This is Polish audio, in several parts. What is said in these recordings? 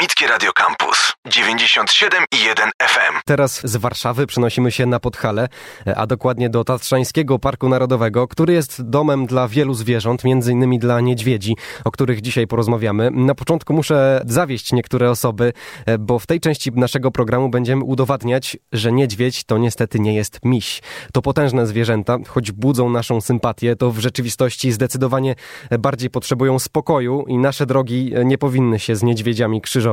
Akademickie Radio Campus 97 i 1 FM. Teraz z Warszawy przenosimy się na Podhale, a dokładnie do Tatrzańskiego Parku Narodowego, który jest domem dla wielu zwierząt, między innymi dla niedźwiedzi, o których dzisiaj porozmawiamy. Na początku muszę zawieść niektóre osoby, bo w tej części naszego programu będziemy udowadniać, że niedźwiedź to niestety nie jest miś. To potężne zwierzęta, choć budzą naszą sympatię, to w rzeczywistości zdecydowanie bardziej potrzebują spokoju i nasze drogi nie powinny się z niedźwiedziami krzyżować.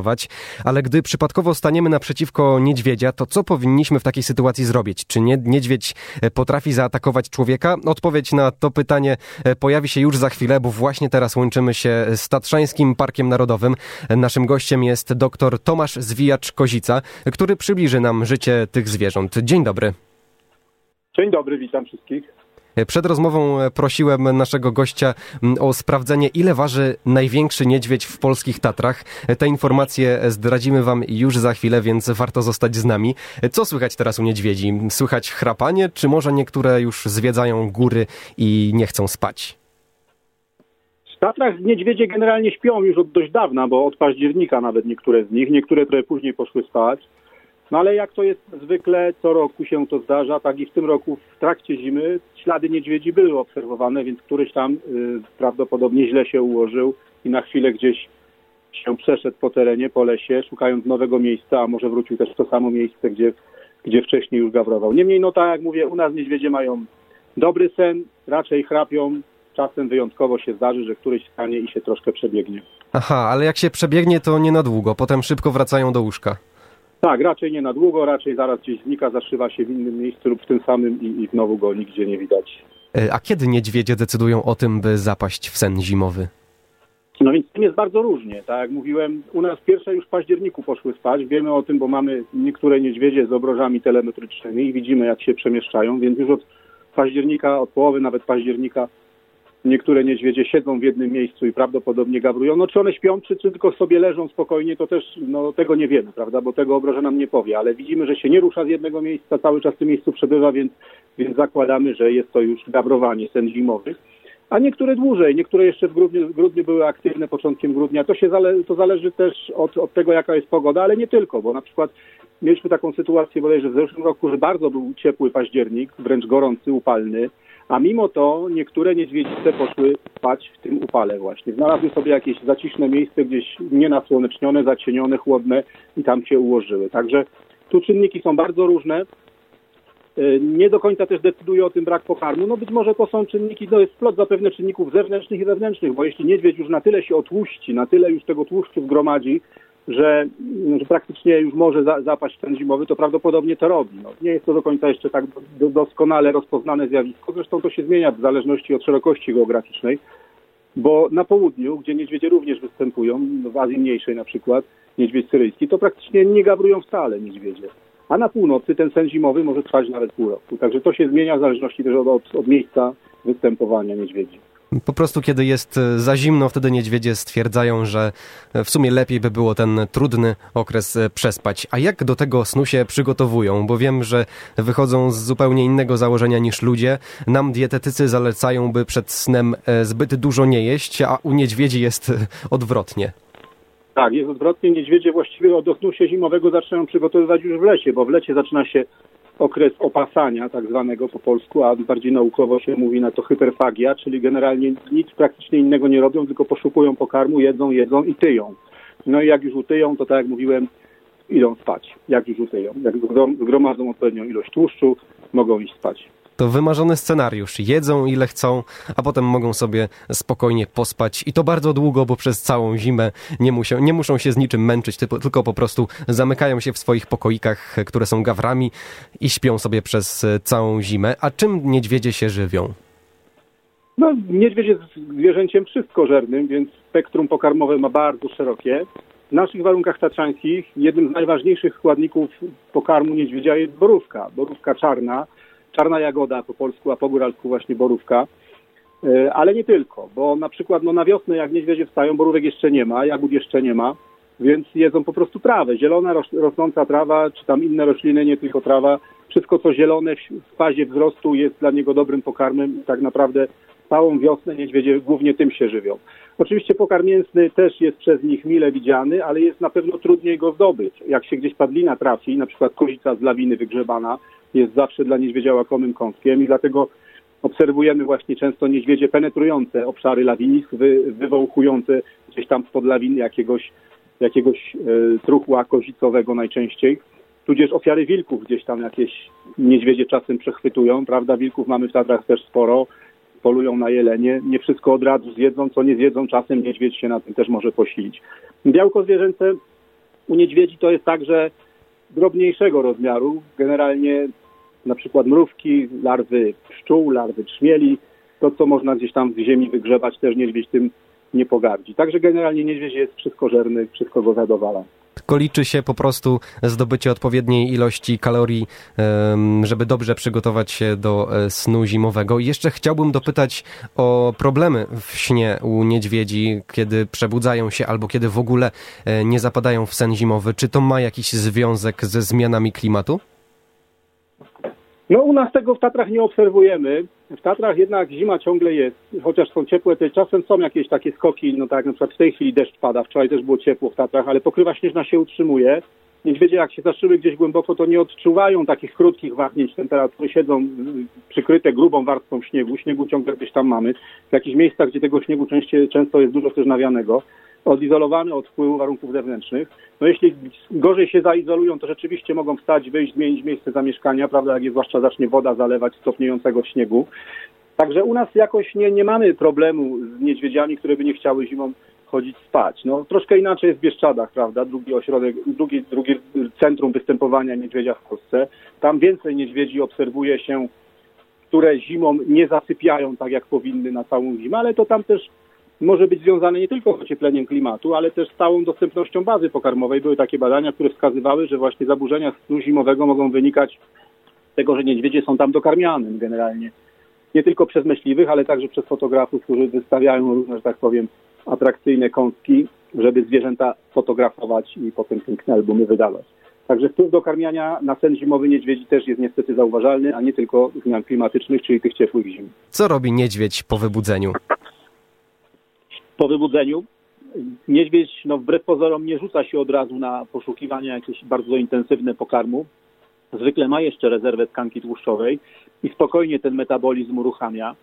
Ale gdy przypadkowo staniemy naprzeciwko niedźwiedzia, to co powinniśmy w takiej sytuacji zrobić? Czy nie, niedźwiedź potrafi zaatakować człowieka? Odpowiedź na to pytanie pojawi się już za chwilę, bo właśnie teraz łączymy się z Tatrzańskim Parkiem Narodowym. Naszym gościem jest dr Tomasz Zwijacz-Kozica, który przybliży nam życie tych zwierząt. Dzień dobry. Dzień dobry, witam wszystkich. Przed rozmową prosiłem naszego gościa o sprawdzenie, ile waży największy niedźwiedź w polskich Tatrach. Te informacje zdradzimy wam już za chwilę, więc warto zostać z nami. Co słychać teraz u niedźwiedzi? Słychać chrapanie, czy może niektóre już zwiedzają góry i nie chcą spać? W Tatrach niedźwiedzie generalnie śpią już od dość dawna, bo od października nawet niektóre z nich, niektóre trochę później poszły spać. No ale jak to jest zwykle, co roku się to zdarza, tak i w tym roku w trakcie zimy ślady niedźwiedzi były obserwowane, więc któryś tam y, prawdopodobnie źle się ułożył i na chwilę gdzieś się przeszedł po terenie, po lesie, szukając nowego miejsca, a może wrócił też w to samo miejsce, gdzie, gdzie wcześniej już gawrował. Niemniej, no tak jak mówię, u nas niedźwiedzie mają dobry sen, raczej chrapią, czasem wyjątkowo się zdarzy, że któryś stanie i się troszkę przebiegnie. Aha, ale jak się przebiegnie, to nie na długo, potem szybko wracają do łóżka. Tak, raczej nie na długo, raczej zaraz gdzieś znika, zaszywa się w innym miejscu lub w tym samym i, i znowu go nigdzie nie widać. A kiedy niedźwiedzie decydują o tym, by zapaść w sen zimowy? No więc tym jest bardzo różnie. Tak jak mówiłem, u nas pierwsze już w październiku poszły spać. Wiemy o tym, bo mamy niektóre niedźwiedzie z obrożami telemetrycznymi i widzimy, jak się przemieszczają, więc już od października, od połowy nawet października niektóre niedźwiedzie siedzą w jednym miejscu i prawdopodobnie gawrują. No czy one śpią, czy, czy tylko sobie leżą spokojnie, to też no, tego nie wiemy, prawda, bo tego obroże nam nie powie, ale widzimy, że się nie rusza z jednego miejsca, cały czas w tym miejscu przebywa, więc, więc zakładamy, że jest to już gawrowanie sen zimowy. A niektóre dłużej, niektóre jeszcze w grudniu, w grudniu były aktywne początkiem grudnia. To się zale, to zależy też od, od tego, jaka jest pogoda, ale nie tylko, bo na przykład mieliśmy taką sytuację bodajże w zeszłym roku, że bardzo był ciepły październik, wręcz gorący, upalny a mimo to niektóre niedźwiedzice poszły spać w tym upale właśnie. Znalazły sobie jakieś zaciszne miejsce, gdzieś nienasłonecznione, zacienione, chłodne i tam się ułożyły. Także tu czynniki są bardzo różne. Nie do końca też decyduje o tym brak pokarmu. No być może to są czynniki, no jest splot zapewne czynników zewnętrznych i wewnętrznych, bo jeśli niedźwiedź już na tyle się otłuści, na tyle już tego tłuszczu zgromadzi, że, że praktycznie już może za, zapaść ten zimowy, to prawdopodobnie to robi. No, nie jest to do końca jeszcze tak do, doskonale rozpoznane zjawisko, zresztą to się zmienia w zależności od szerokości geograficznej, bo na południu, gdzie niedźwiedzie również występują, no w Azji Mniejszej na przykład, niedźwiedź syryjski, to praktycznie nie gawrują wcale niedźwiedzie. A na północy ten sen zimowy może trwać nawet pół roku. Także to się zmienia w zależności też od, od, od miejsca występowania niedźwiedzi. Po prostu, kiedy jest e, za zimno, wtedy niedźwiedzie stwierdzają, że e, w sumie lepiej by było ten trudny okres e, przespać. A jak do tego snu się przygotowują? Bo wiem, że wychodzą z zupełnie innego założenia niż ludzie. Nam dietetycy zalecają, by przed snem zbyt dużo nie jeść, a u niedźwiedzi jest odwrotnie. Tak, jest odwrotnie. Niedźwiedzie właściwie od snu się zimowego zaczynają przygotowywać już w lecie, bo w lecie zaczyna się okres opasania, tak zwanego po polsku, a bardziej naukowo się mówi na to hyperfagia, czyli generalnie nic praktycznie innego nie robią, tylko poszukują pokarmu, jedzą, jedzą i tyją. No i jak już utyją, to tak jak mówiłem, idą spać. Jak już utyją. Jak zgromadzą odpowiednią ilość tłuszczu, mogą iść spać. To wymarzony scenariusz. Jedzą ile chcą, a potem mogą sobie spokojnie pospać i to bardzo długo, bo przez całą zimę nie, muszą, nie muszą się z niczym męczyć, tylko po prostu zamykają się w swoich pokoikach, które są gawrami i śpią sobie przez całą zimę. A czym niedźwiedzie się żywią? No, niedźwiedź jest zwierzęciem wszystkożernym, więc spektrum pokarmowe ma bardzo szerokie. W naszych warunkach tatrzańskich jednym z najważniejszych składników pokarmu niedźwiedzia jest borówka, borówka czarna, czarna jagoda po polsku, a po góralsku właśnie borówka. E, ale nie tylko, bo na przykład no, na wiosnę jak niedźwiedzie wstają, borówek jeszcze nie ma, jagód jeszcze nie ma, więc jedzą po prostu trawę. Zielona, rosnąca trawa, czy tam inne rośliny, nie tylko trawa. Wszystko, co zielone w fazie wzrostu jest dla niego dobrym pokarmem. Tak naprawdę całą wiosnę niedźwiedzie głównie tym się żywią. Oczywiście pokarm mięsny też jest przez nich mile widziany, ale jest na pewno trudniej go zdobyć. Jak się gdzieś padlina trafi, na przykład kozica z lawiny wygrzebana, jest zawsze dla niedźwiedzia łakomym kąskiem i dlatego obserwujemy właśnie często niedźwiedzie penetrujące obszary lawinisk, wy, wywołujące gdzieś tam spod lawin jakiegoś, jakiegoś e, truchła kozicowego najczęściej. Tudzież ofiary wilków gdzieś tam jakieś niedźwiedzie czasem przechwytują, prawda? Wilków mamy w Tatrach też sporo, polują na jelenie. Nie wszystko od razu zjedzą, co nie zjedzą, czasem niedźwiedź się na tym też może posilić. Białko zwierzęce u niedźwiedzi to jest także drobniejszego rozmiaru. Generalnie na przykład mrówki, larwy pszczół, larwy trzmieli, to co można gdzieś tam z ziemi wygrzebać, też niedźwiedź tym nie pogardzi. Także generalnie niedźwiedź jest wszystkożerny, wszystko go zadowala. Tylko liczy się po prostu zdobycie odpowiedniej ilości kalorii, żeby dobrze przygotować się do e, snu zimowego. I jeszcze chciałbym dopytać o problemy w śnie u niedźwiedzi, kiedy przebudzają się albo kiedy w ogóle e, nie zapadają w sen zimowy. Czy to ma jakiś związek ze zmianami klimatu? No u nas tego w Tatrach nie obserwujemy. W Tatrach jednak zima ciągle jest, chociaż są ciepłe, to czasem są jakieś takie skoki, no tak na przykład w tej chwili deszcz pada, wczoraj też było ciepło w Tatrach, ale pokrywa śnieżna się utrzymuje. Niedźwiedzie jak się zaszyły gdzieś głęboko, to nie odczuwają takich krótkich wahnięć temperatury, siedzą przykryte grubą warstwą śniegu, śniegu ciągle gdzieś tam mamy. W jakichś miejscach, gdzie tego śniegu często jest dużo też nawianego, odizolowany od wpływu warunków zewnętrznych. No jeśli gorzej się zaizolują, to rzeczywiście mogą wstać, wyjść, zmienić miejsce zamieszkania, prawda, jak zwłaszcza zacznie woda zalewać stopniejącego śniegu. Także u nas jakoś nie, nie mamy problemu z niedźwiedziami, które by nie chciały zimą chodzić spać. No, troszkę inaczej jest w Bieszczadach, prawda? Drugi ośrodek, drugi, drugi centrum występowania niedźwiedzia w Polsce. Tam więcej niedźwiedzi obserwuje się, które zimą nie zasypiają tak, jak powinny na całą zimę, ale to tam też może być związane nie tylko z ociepleniem klimatu, ale też z całą dostępnością bazy pokarmowej. Były takie badania, które wskazywały, że właśnie zaburzenia snu zimowego mogą wynikać z tego, że niedźwiedzie są tam dokarmianym generalnie. Nie tylko przez myśliwych, ale także przez fotografów, którzy wystawiają różne, że tak powiem, atrakcyjne kąski, żeby zwierzęta fotografować i potem piękne albumy wydawać. Także wpływ dokarmiania na sen zimowy niedźwiedzi też jest niestety zauważalny, a nie tylko zmian klimatycznych, czyli tych ciepłych zim. Co robi niedźwiedź po wybudzeniu? Po wybudzeniu niedźwiedź, no wbrew pozorom, nie rzuca się od razu na poszukiwanie jakieś bardzo intensywne pokarmu. Zwykle ma jeszcze rezerwę tkanki tłuszczowej i spokojnie ten metabolizm uruchamia.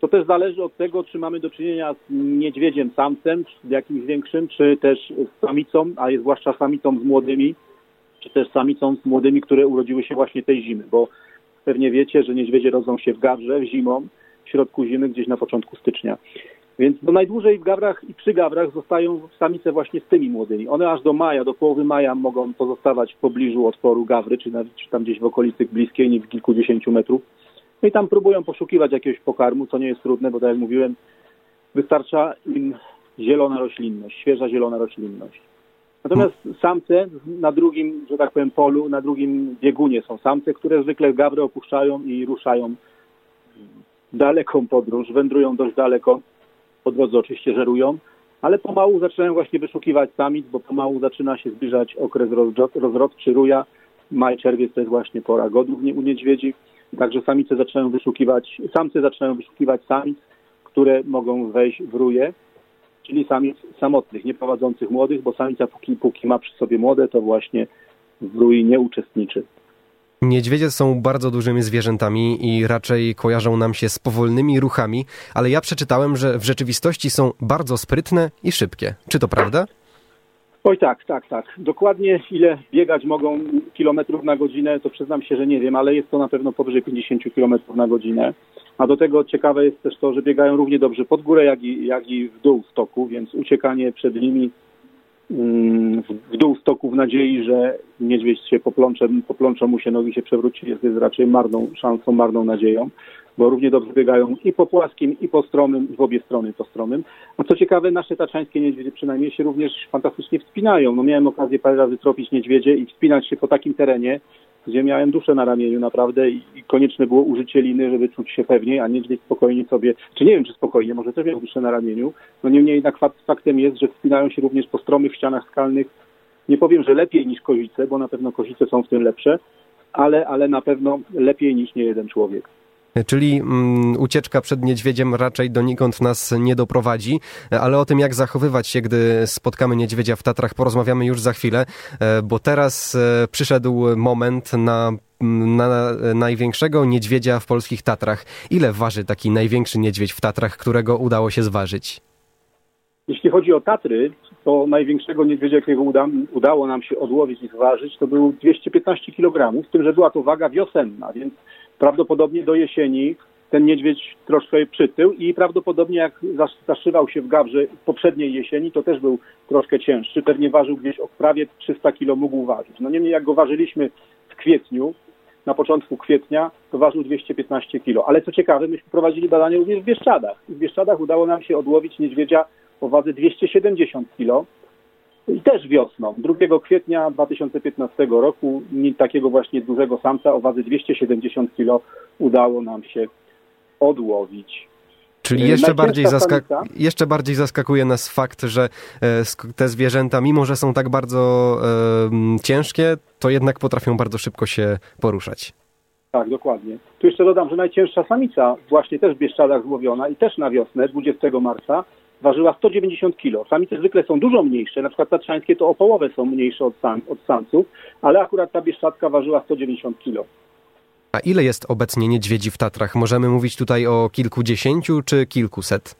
To też zależy od tego, czy mamy do czynienia z niedźwiedziem samcem, z jakimś większym, czy też z samicą, a jest zwłaszcza samicą z młodymi, czy też samicą z młodymi, które urodziły się właśnie tej zimy, bo pewnie wiecie, że niedźwiedzie rodzą się w gawrze, w zimą, w środku zimy, gdzieś na początku stycznia. Więc no najdłużej w gawrach i przy gawrach zostają samice właśnie z tymi młodymi. One aż do maja, do połowy maja mogą pozostawać w pobliżu otworu gawry, czy, nawet, czy tam gdzieś w okolicy bliskiej, nie w kilkudziesięciu metrów. No i tam próbują poszukiwać jakiegoś pokarmu, co nie jest trudne, bo tak jak mówiłem, wystarcza im zielona roślinność, świeża zielona roślinność. Natomiast samce na drugim, że tak powiem, polu, na drugim biegunie są samce, które zwykle gawry opuszczają i ruszają daleką podróż, wędrują dość daleko po drodze oczywiście żerują, ale pomału zaczynają właśnie wyszukiwać samic, bo pomału zaczyna się zbliżać okres rozrodczy ruja. Maj, czerwiec to jest właśnie pora godów u niedźwiedzi, także samice zaczynają wyszukiwać, samce zaczynają wyszukiwać samic, które mogą wejść w ruje, czyli samic samotnych, nie prowadzących młodych, bo samica póki, póki ma przy sobie młode, to właśnie w rui nie uczestniczy. Niedźwiedzie są bardzo dużymi zwierzętami i raczej kojarzą nam się z powolnymi ruchami, ale ja przeczytałem, że w rzeczywistości są bardzo sprytne i szybkie. Czy to prawda? Oj tak, tak, tak. Dokładnie ile biegać mogą kilometrów na godzinę, to przyznam się, że nie wiem, ale jest to na pewno powyżej 50 kilometrów na godzinę. A do tego ciekawe jest też to, że biegają równie dobrze pod górę, jak i, jak i w dół stoku, więc uciekanie przed nimi w dół stoku w nadziei, że niedźwiedź się poplącze, poplączą mu się nogi, się przewróci, jest, raczej marną szansą, marną nadzieją, bo równie dobrze biegają i po płaskim, i po stromym, w obie strony po stromym. A co ciekawe, nasze taczańskie niedźwiedzie przynajmniej się również fantastycznie wspinają. No miałem okazję parę razy tropić niedźwiedzie i wspinać się po takim terenie, gdzie miałem duszę na ramieniu naprawdę i, i konieczne było użycie liny, żeby czuć się pewniej, a niedźwiedź spokojnie sobie, czy nie wiem, czy spokojnie, może też miał duszę na ramieniu. No niemniej jednak fakt, faktem jest, że wspinają się również po stromych ścianach skalnych. Nie powiem, że lepiej niż kozice, bo na pewno kozice są w tym lepsze, ale, ale na pewno lepiej niż nie jeden człowiek. Czyli mm, ucieczka przed niedźwiedziem raczej donikąd nas nie doprowadzi, ale o tym, jak zachowywać się, gdy spotkamy niedźwiedzia w Tatrach, porozmawiamy już za chwilę, e, bo teraz e, przyszedł moment na na największego niedźwiedzia w polskich Tatrach. Ile waży taki największy niedźwiedź w Tatrach, którego udało się zważyć? Jeśli chodzi o Tatry, to największego niedźwiedzia, jakiego uda, udało nam się odłowić i zważyć, to był 215 kg, z tym, że była to waga wiosenna, więc prawdopodobnie do jesieni ten niedźwiedź troszkę przytył i prawdopodobnie jak zaszywał się w gawrze poprzedniej jesieni, to też był troszkę cięższy. Pewnie ważył gdzieś o prawie 300 kg mógł ważyć. No niemniej jak go ważyliśmy w kwietniu, na początku kwietnia, to ważył 215 kg. Ale co ciekawe, myśmy prowadzili badania również w Bieszczadach. W Bieszczadach udało nam się odłowić niedźwiedzia o wadze 270 kg. I też wiosną, 2 kwietnia 2015 roku, takiego właśnie dużego samca o wadze 270 kg udało nam się odłowić. Czyli jeszcze bardziej, zaskak- jeszcze bardziej zaskakuje nas fakt, że e, te zwierzęta, mimo że są tak bardzo e, ciężkie, to jednak potrafią bardzo szybko się poruszać. Tak, dokładnie. Tu jeszcze dodam, że najcięższa samica, właśnie też w Bieszczadach złowiona i też na wiosnę, 20 marca, ważyła 190 kg. Samice zwykle są dużo mniejsze, na przykład tatrzańskie to o połowę są mniejsze od, sam, od samców, ale akurat ta bieszczadka ważyła 190 kg. A ile jest obecnie niedźwiedzi w Tatrach? Możemy mówić tutaj o kilkudziesięciu czy kilkuset?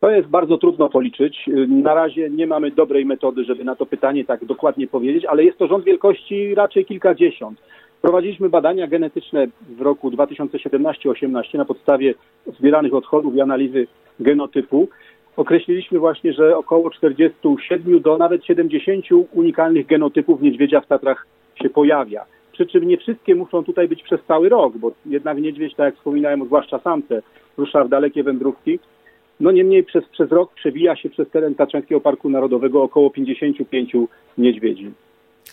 To jest bardzo trudno policzyć. Na razie nie mamy dobrej metody, żeby na to pytanie tak dokładnie powiedzieć, ale jest to rząd wielkości raczej kilkadziesiąt. Prowadziliśmy badania genetyczne w roku 2017-18 na podstawie zbieranych odchodów i analizy genotypu. Określiliśmy właśnie, że około 47 do nawet 70 unikalnych genotypów niedźwiedzia w Tatrach się pojawia. Przy czym nie wszystkie muszą tutaj być przez cały rok, bo jednak niedźwiedź, tak jak wspominałem, zwłaszcza samce, rusza w dalekie wędrówki. No niemniej przez, przez rok przewija się przez teren Tatrzańskiego Parku Narodowego około 55 niedźwiedzi.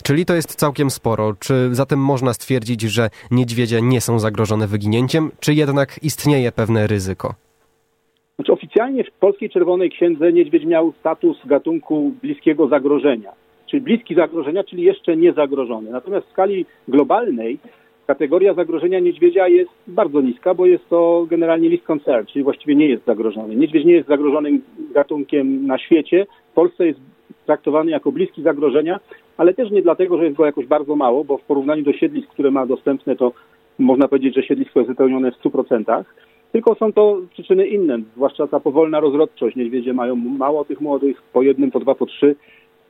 Czyli to jest całkiem sporo. Czy zatem można stwierdzić, że niedźwiedzie nie są zagrożone wyginięciem, czy jednak istnieje pewne ryzyko? Oficjalnie w Polskiej Czerwonej Księdze niedźwiedź miał status gatunku bliskiego zagrożenia czyli bliski zagrożenia, czyli jeszcze nie zagrożony. Natomiast w skali globalnej kategoria zagrożenia niedźwiedzia jest bardzo niska, bo jest to generalnie least concern, czyli właściwie nie jest zagrożony. Niedźwiedź nie jest zagrożonym gatunkiem na świecie. W Polsce jest traktowany jako bliski zagrożenia, ale też nie dlatego, że jest go jakoś bardzo mało, bo w porównaniu do siedlisk, które ma dostępne, to można powiedzieć, że siedlisko jest wypełnione w 100%. Tylko są to przyczyny inne, zwłaszcza ta powolna rozrodczość. Niedźwiedzie mają mało tych młodych, po jednym, po dwa, po trzy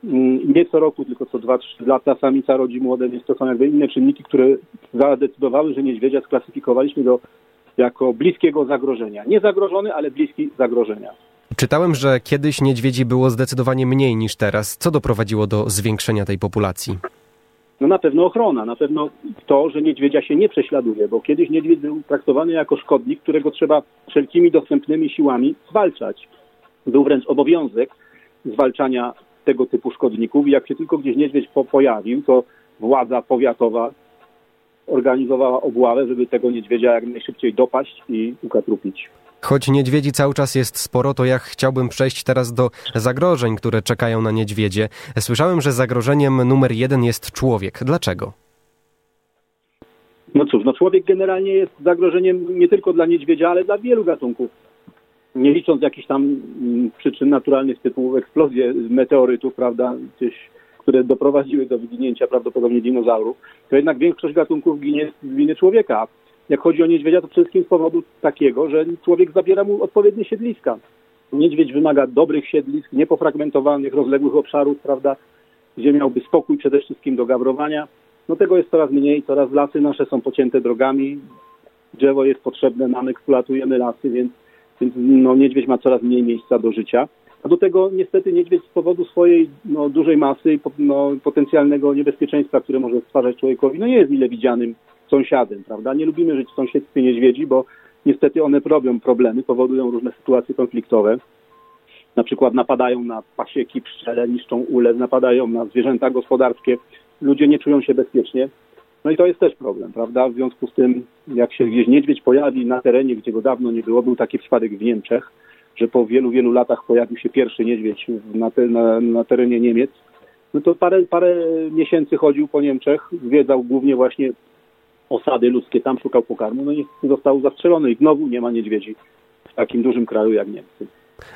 Mm, nie co roku, tylko co 2-3 lata samica rodzi młode, więc to są jakby inne czynniki, które zadecydowały, że niedźwiedzia sklasyfikowaliśmy do jako bliskiego zagrożenia. Nie zagrożony, ale bliski zagrożenia. Czytałem, że kiedyś niedźwiedzi było zdecydowanie mniej niż teraz. Co doprowadziło do zwiększenia tej populacji? No na pewno ochrona, na pewno to, że niedźwiedzia się nie prześladuje, bo kiedyś niedźwiedź był traktowany jako szkodnik, którego trzeba wszelkimi dostępnymi siłami zwalczać. Był wręcz obowiązek zwalczania tego typu szkodników. I jak się tylko gdzieś niedźwiedź po pojawił, to władza powiatowa organizowała obławę, żeby tego niedźwiedzia jak najszybciej dopaść i ukatrupić. Choć niedźwiedzi cały czas jest sporo, to ja chciałbym przejść teraz do zagrożeń, które czekają na niedźwiedzie. Słyszałem, że zagrożeniem numer jeden jest człowiek. Dlaczego? No cóż, no człowiek generalnie jest zagrożeniem nie tylko dla niedźwiedzia, ale dla wielu gatunków nie licząc jakichś tam mm, przyczyn naturalnych typu eksplozje meteorytów, prawda, gdzieś, które doprowadziły do wyginięcia prawdopodobnie dinozaurów, to jednak większość gatunków ginie z winy człowieka. Jak chodzi o niedźwiedzia, to przede wszystkim z powodu takiego, że człowiek zabiera mu odpowiednie siedliska. Niedźwiedź wymaga dobrych siedlisk, niepofragmentowanych, rozległych obszarów, prawda, gdzie miałby spokój przede wszystkim do gawrowania. No tego jest coraz mniej, coraz lasy nasze są pocięte drogami, drzewo jest potrzebne nam, eksploatujemy lasy, więc więc no, niedźwiedź ma coraz mniej miejsca do życia. A do tego niestety niedźwiedź z powodu swojej no, dużej masy i no, potencjalnego niebezpieczeństwa, które może stwarzać człowiekowi, no nie jest mile widzianym sąsiadem, prawda? Nie lubimy żyć w sąsiedztwie niedźwiedzi, bo niestety one robią problemy, powodują różne sytuacje konfliktowe. Na przykład napadają na pasieki, pszczele, niszczą ule, napadają na zwierzęta gospodarskie. Ludzie nie czują się bezpiecznie. No i to jest też problem, prawda? W związku z tym, jak się gdzieś niedźwiedź pojawi na terenie, gdzie go dawno nie było, był taki przypadek w Niemczech, że po wielu, wielu latach pojawił się pierwszy niedźwiedź na, te, na, na terenie Niemiec, no to parę, parę miesięcy chodził po Niemczech, zwiedzał głównie właśnie osady ludzkie, tam szukał pokarmu, no i został zastrzelony i znowu nie ma niedźwiedzi w takim dużym kraju jak Niemcy.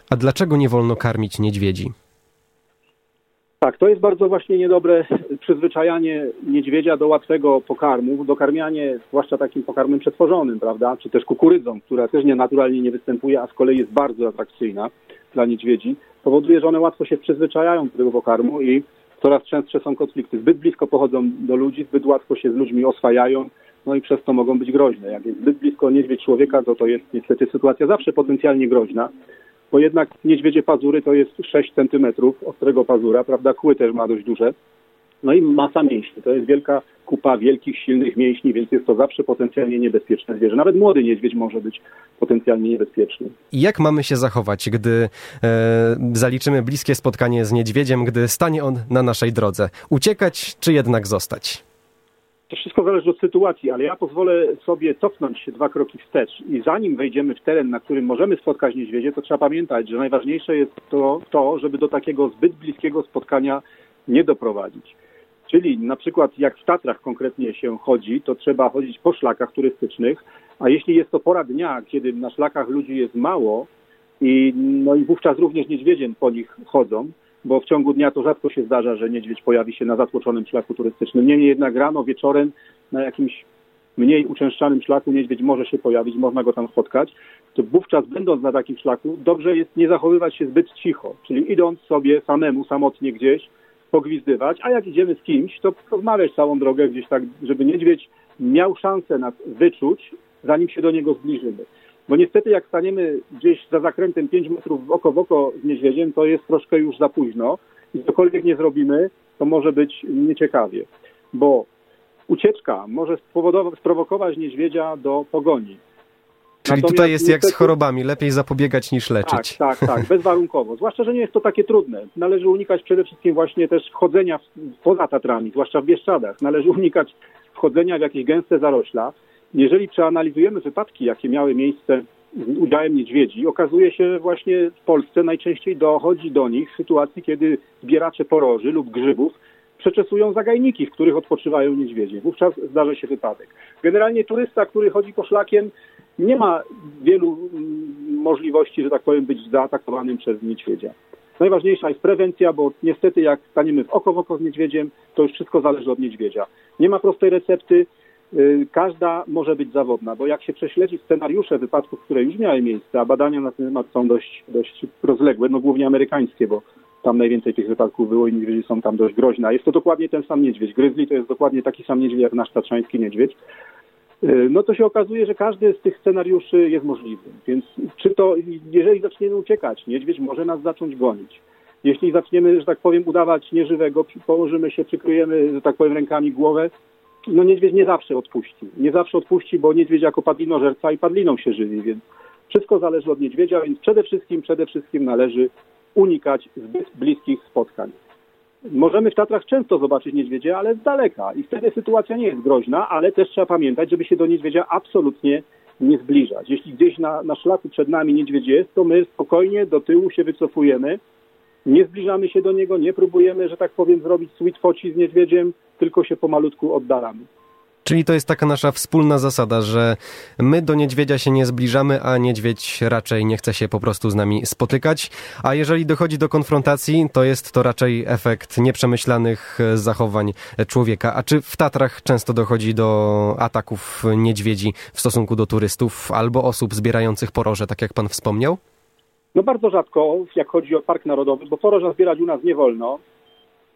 A dlaczego nie wolno karmić niedźwiedzi? Tak, to jest bardzo właśnie niedobre przyzwyczajanie niedźwiedzia do łatwego pokarmu, dokarmianie zwłaszcza takim pokarmem przetworzonym, prawda, czy też kukurydzą, która też nie naturalnie nie występuje, a z kolei jest bardzo atrakcyjna dla niedźwiedzi, powoduje, że one łatwo się przyzwyczajają do tego pokarmu i coraz częstsze są konflikty. Zbyt blisko pochodzą do ludzi, zbyt łatwo się z ludźmi oswajają, no i przez to mogą być groźne. Jak jest zbyt blisko niedźwiedź człowieka, to to jest niestety sytuacja zawsze potencjalnie groźna bo jednak niedźwiedzie pazury to jest 6 centymetrów ostrego pazura, prawda? Kły też ma dość duże. No i masa mięśni. To jest wielka kupa wielkich, silnych mięśni, więc jest to zawsze potencjalnie niebezpieczne zwierzę. Nawet młody niedźwiedź może być potencjalnie niebezpieczny. Jak mamy się zachować, gdy e, zaliczymy bliskie spotkanie z niedźwiedziem, gdy stanie on na naszej drodze? Uciekać czy jednak zostać? To wszystko zależy od sytuacji, ale ja pozwolę sobie cofnąć się dwa kroki wstecz i zanim wejdziemy w teren, na którym możemy spotkać niedźwiedzie, to trzeba pamiętać, że najważniejsze jest to, to żeby do takiego zbyt bliskiego spotkania nie doprowadzić. Czyli na przykład jak w Tatrach konkretnie się chodzi, to trzeba chodzić po szlakach turystycznych, a jeśli jest to pora dnia, kiedy na szlakach ludzi jest mało i, no i wówczas również niedźwiedzie po nich chodzą, bo w ciągu dnia to rzadko się zdarza, że niedźwiedź pojawi się na zatłoczonym szlaku turystycznym. Niemniej jednak rano, wieczorem na jakimś mniej uczęszczanym szlaku niedźwiedź może się pojawić, można go tam spotkać, to wówczas będąc na takim szlaku dobrze jest nie zachowywać się zbyt cicho, czyli idąc sobie samemu, samotnie gdzieś, pogwizdywać, a jak idziemy z kimś, to rozmawiać całą drogę gdzieś tak, żeby niedźwiedź miał szansę nas wyczuć, zanim się do niego zbliżymy. Bo niestety jak staniemy gdzieś za zakrętem 5 metrów w oko w oko z niedźwiedziem, to jest troszkę już za późno i cokolwiek nie zrobimy, to może być nieciekawie. Bo ucieczka może sprowokować niedźwiedzia do pogoni. Czyli Natomiast tutaj jest niestety... jak z chorobami, lepiej zapobiegać niż leczyć. Tak, tak, tak, bezwarunkowo. Zwłaszcza, że nie jest to takie trudne. Należy unikać przede wszystkim właśnie też chodzenia poza Tatrami, zwłaszcza w Bieszczadach. Należy unikać wchodzenia w jakieś gęste zarośla. Jeżeli przeanalizujemy wypadki, jakie miały miejsce z udziałem niedźwiedzi, okazuje się, właśnie w Polsce najczęściej dochodzi do nich w sytuacji, kiedy zbieracze poroży lub grzybów przeczesują zagajniki, w których odpoczywają niedźwiedzie. Wówczas zdarza się wypadek. Generalnie turysta, który chodzi po szlakiem, nie ma wielu mm, możliwości, że tak powiem, być zaatakowanym przez niedźwiedzia. Najważniejsza jest prewencja, bo niestety jak staniemy w oko w oko z niedźwiedziem, to już wszystko zależy od niedźwiedzia. Nie ma prostej recepty, każda może być zawodna, bo jak się prześledzi scenariusze wypadków, które już miały miejsce, a badania na ten temat są dość, dość rozległe, no głównie amerykańskie, bo tam najwięcej tych wypadków było i niedźwiedzie są tam dość groźne. Jest to dokładnie ten sam niedźwiedź. Gryzli to jest dokładnie taki sam niedźwiedź jak nasz tatrzański niedźwiedź. Y, no to się okazuje, że każdy z tych scenariuszy jest możliwy. Więc czy to, jeżeli zaczniemy uciekać, niedźwiedź może nas zacząć gonić. Jeśli zaczniemy, że tak powiem, udawać nieżywego, położymy się, przykryjemy, że tak powiem, rękami głowę, no niedźwiedź nie zawsze odpuści. Nie zawsze odpuści, bo niedźwiedź jako padlinożerca i padliną się żywi, więc wszystko zależy od niedźwiedzia, więc przede wszystkim, przede wszystkim należy unikać zbyt bliskich spotkań. Możemy w Tatrach często zobaczyć niedźwiedzia, ale z daleka i wtedy sytuacja nie jest groźna, ale też trzeba pamiętać, żeby się do niedźwiedzia absolutnie nie zbliżać. Jeśli gdzieś na, na szlaku przed nami niedźwiedź jest, to my spokojnie do tyłu się wycofujemy, nie zbliżamy się do niego, nie próbujemy, że tak powiem, zrobić sweet foci z niedźwiedziem, tylko się pomalutku oddalamy. Czyli to jest taka nasza wspólna zasada, że my do niedźwiedzia się nie zbliżamy, a niedźwiedź raczej nie chce się po prostu z nami spotykać. A jeżeli dochodzi do konfrontacji, to jest to raczej efekt nieprzemyślanych zachowań człowieka. A czy w Tatrach często dochodzi do ataków niedźwiedzi w stosunku do turystów albo osób zbierających poroże, tak jak pan wspomniał? No bardzo rzadko, jak chodzi o Park Narodowy, bo poroża zbierać u nas nie wolno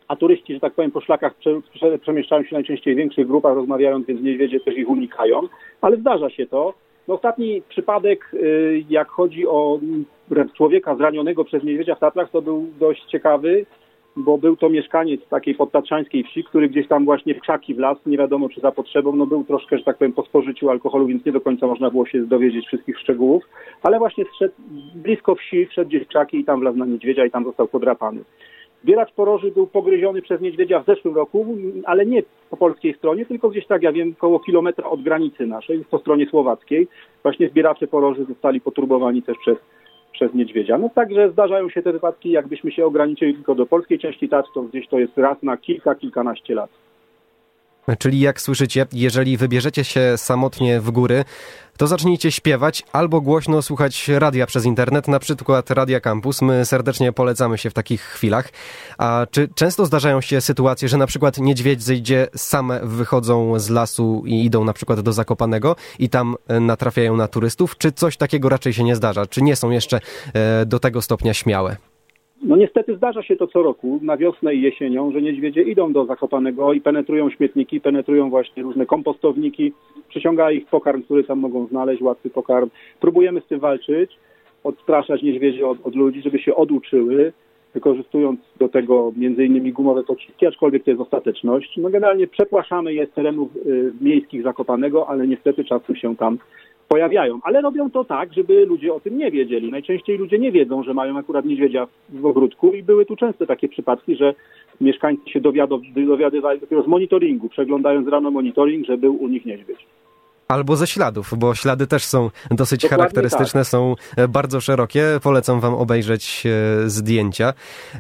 a turyści, że tak powiem, po szlakach prze, prze, przemieszczają się najczęściej w większych grupach, rozmawiając, więc niedźwiedzie też ich unikają, ale zdarza się to. No, ostatni przypadek, y, jak chodzi o człowieka zranionego przez niedźwiedzia w Tatrach, to był dość ciekawy, bo był to mieszkaniec takiej podtatrzańskiej wsi, który gdzieś tam właśnie w krzaki wlazł, nie wiadomo czy za potrzebą, no był troszkę, że tak powiem, po spożyciu alkoholu, więc nie do końca można było się dowiedzieć wszystkich szczegółów, ale właśnie wszedł blisko wsi, wszedł gdzieś w krzaki i tam wlazł na niedźwiedzia i tam został podrapany. Zbieracz poroży był pogryziony przez niedźwiedzia w zeszłym roku, ale nie po polskiej stronie, tylko gdzieś tak, ja wiem, około kilometra od granicy naszej, po stronie słowackiej. Właśnie zbieracze poroży zostali poturbowani też przez, przez niedźwiedzia. No także zdarzają się te wypadki, jakbyśmy się ograniczyli tylko do polskiej części Tatr, to gdzieś to jest raz na kilka, kilkanaście lat. Czyli jak słyszycie, jeżeli wybierzecie się samotnie w góry, to zacznijcie śpiewać albo głośno słuchać radia przez internet, na przykład Radia Campus. My serdecznie polecamy się w takich chwilach. A czy często zdarzają się sytuacje, że na przykład niedźwiedzie same wychodzą z lasu i idą na przykład do Zakopanego i tam e, natrafiają na turystów? Czy coś takiego raczej się nie zdarza? Czy nie są jeszcze e, do tego stopnia śmiałe? No niestety zdarza się to co roku, na wiosnę i jesienią, że niedźwiedzie idą do Zakopanego i penetrują śmietniki, penetrują właśnie różne kompostowniki, przyciąga ich pokarm, który tam mogą znaleźć, łatwy pokarm. Próbujemy z tym walczyć, odstraszać niedźwiedzie od, od ludzi, żeby się oduczyły, wykorzystując do tego innymi gumowe pociski, aczkolwiek to jest ostateczność. No generalnie przepłaszamy je z terenów y, miejskich Zakopanego, ale niestety czasem się tam pojawiają, ale robią to tak, żeby ludzie o tym nie wiedzieli. Najczęściej ludzie nie wiedzą, że mają akurat niedźwiedzia w ogródku i były tu często takie przypadki, że mieszkańcy się dowiadywali dopiero z monitoringu, przeglądając rano monitoring, że był u nich niedźwiedź albo ze śladów, bo ślady też są dosyć Dokładnie charakterystyczne, tak. są e, bardzo szerokie. Polecam wam obejrzeć e, zdjęcia.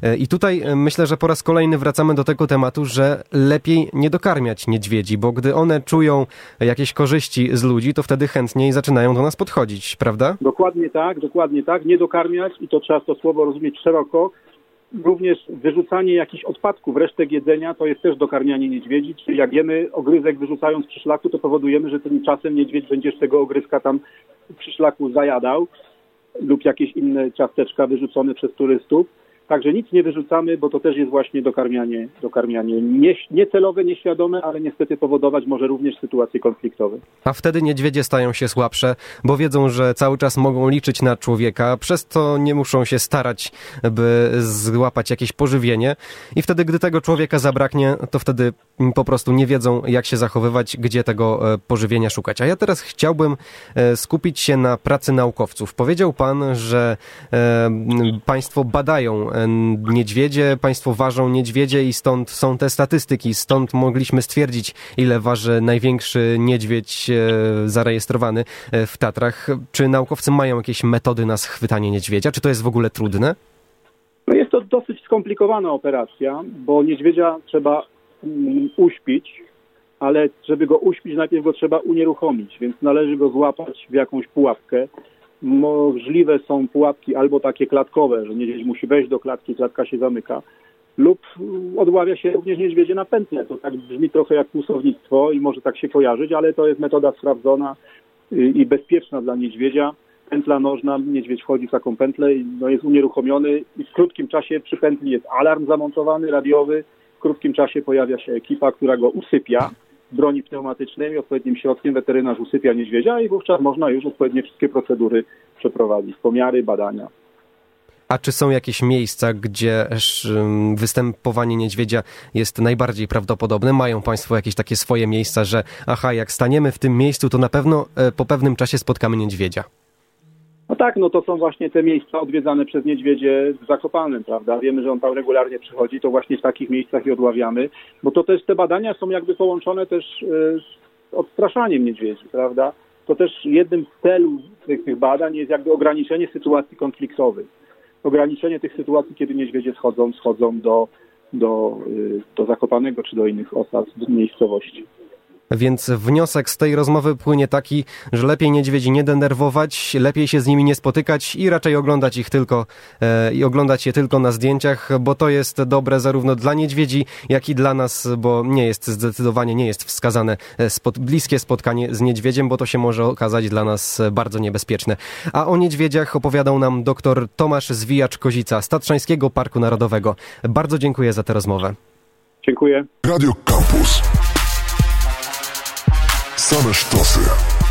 E, I tutaj myślę, że po raz kolejny wracamy do tego tematu, że lepiej nie dokarmiać niedźwiedzi, bo gdy one czują jakieś korzyści z ludzi, to wtedy chętniej zaczynają do nas podchodzić, prawda? Dokładnie tak, dokładnie tak. Nie dokarmiać i to trzeba to słowo rozumieć szeroko również wyrzucanie jakichś odpadków, resztek jedzenia to jest też dokarmianie niedźwiedzi, czyli jak jemy ogryzek wyrzucając przy szlaku, to powodujemy, że tymczasem niedźwiedź będzie z tego ogryzka tam przy szlaku zajadał lub jakieś inne ciasteczka wyrzucone przez turystów. Także nic nie wyrzucamy, bo to też jest właśnie dokarmianie, dokarmianie nie, niecelowe, nieświadome, ale niestety powodować może również sytuacje konfliktowe. A wtedy niedźwiedzie stają się słabsze, bo wiedzą, że cały czas mogą liczyć na człowieka, przez to nie muszą się starać, by złapać jakieś pożywienie. I wtedy, gdy tego człowieka zabraknie, to wtedy po prostu nie wiedzą, jak się zachowywać, gdzie tego e, pożywienia szukać. A ja teraz chciałbym e, skupić się na pracy naukowców. Powiedział pan, że e, państwo badają niedźwiedzie, państwo ważą niedźwiedzie i stąd są te statystyki, stąd mogliśmy stwierdzić, ile waży największy niedźwiedź zarejestrowany w Tatrach. Czy naukowcy mają jakieś metody na schwytanie niedźwiedzia? Czy to jest w ogóle trudne? No jest to dosyć skomplikowana operacja, bo niedźwiedzia trzeba Mm, uśpić, ale żeby go uśpić, najpierw go trzeba unieruchomić, więc należy go złapać w jakąś pułapkę. Możliwe są pułapki albo takie klatkowe, że niedźwiedź musi wejść do klatki, klatka się zamyka, lub odławia się również niedźwiedzie na pętlę. To tak brzmi trochę jak kłusownictwo i może tak się kojarzyć, ale to jest metoda sprawdzona i bezpieczna dla niedźwiedzia. Pętla nożna, niedźwiedź wchodzi w taką pętlę i no jest unieruchomiony i w krótkim czasie przy pętli jest alarm zamontowany, radiowy, krótkim czasie pojawia się ekipa, która go usypia broni pneumatycznymi, odpowiednim środkiem weterynarz usypia niedźwiedzia i wówczas można już odpowiednie wszystkie procedury przeprowadzić, pomiary, badania. A czy są jakieś miejsca, gdzie występowanie niedźwiedzia jest najbardziej prawdopodobne? Mają Państwo jakieś takie swoje miejsca, że aha, jak staniemy w tym miejscu, to na pewno e, po pewnym czasie spotkamy niedźwiedzia? No tak, no to są właśnie te miejsca odwiedzane przez niedźwiedzie w Zakopanem, prawda? Wiemy, że on tam regularnie przychodzi, to właśnie w takich miejscach i odławiamy, bo to też te badania są jakby połączone też e, z odstraszaniem niedźwiedzi, prawda? To też jednym z celów tych, tych badań jest jakby ograniczenie sytuacji konfliktowych. Ograniczenie tych sytuacji, kiedy niedźwiedzie schodzą, schodzą do, do, e, do Zakopanego czy do innych osad, miejscowości. Więc wniosek z tej rozmowy płynie taki, że lepiej niedźwiedzi nie denerwować, lepiej się z nimi nie spotykać i raczej oglądać ich tylko e, i oglądać je tylko na zdjęciach, bo to jest dobre zarówno dla niedźwiedzi, jak i dla nas, bo nie jest zdecydowanie nie jest wskazane e, spod, bliskie spotkanie z niedźwiedziem, bo to się może okazać dla nas bardzo niebezpieczne. A o niedźwiedziach opowiadał nam dr Tomasz Zwijacz-Kozica z Tatrzańskiego Parku Narodowego. Bardzo dziękuję za tę rozmowę. Dziękuję. Radio Campus. Same sztosy.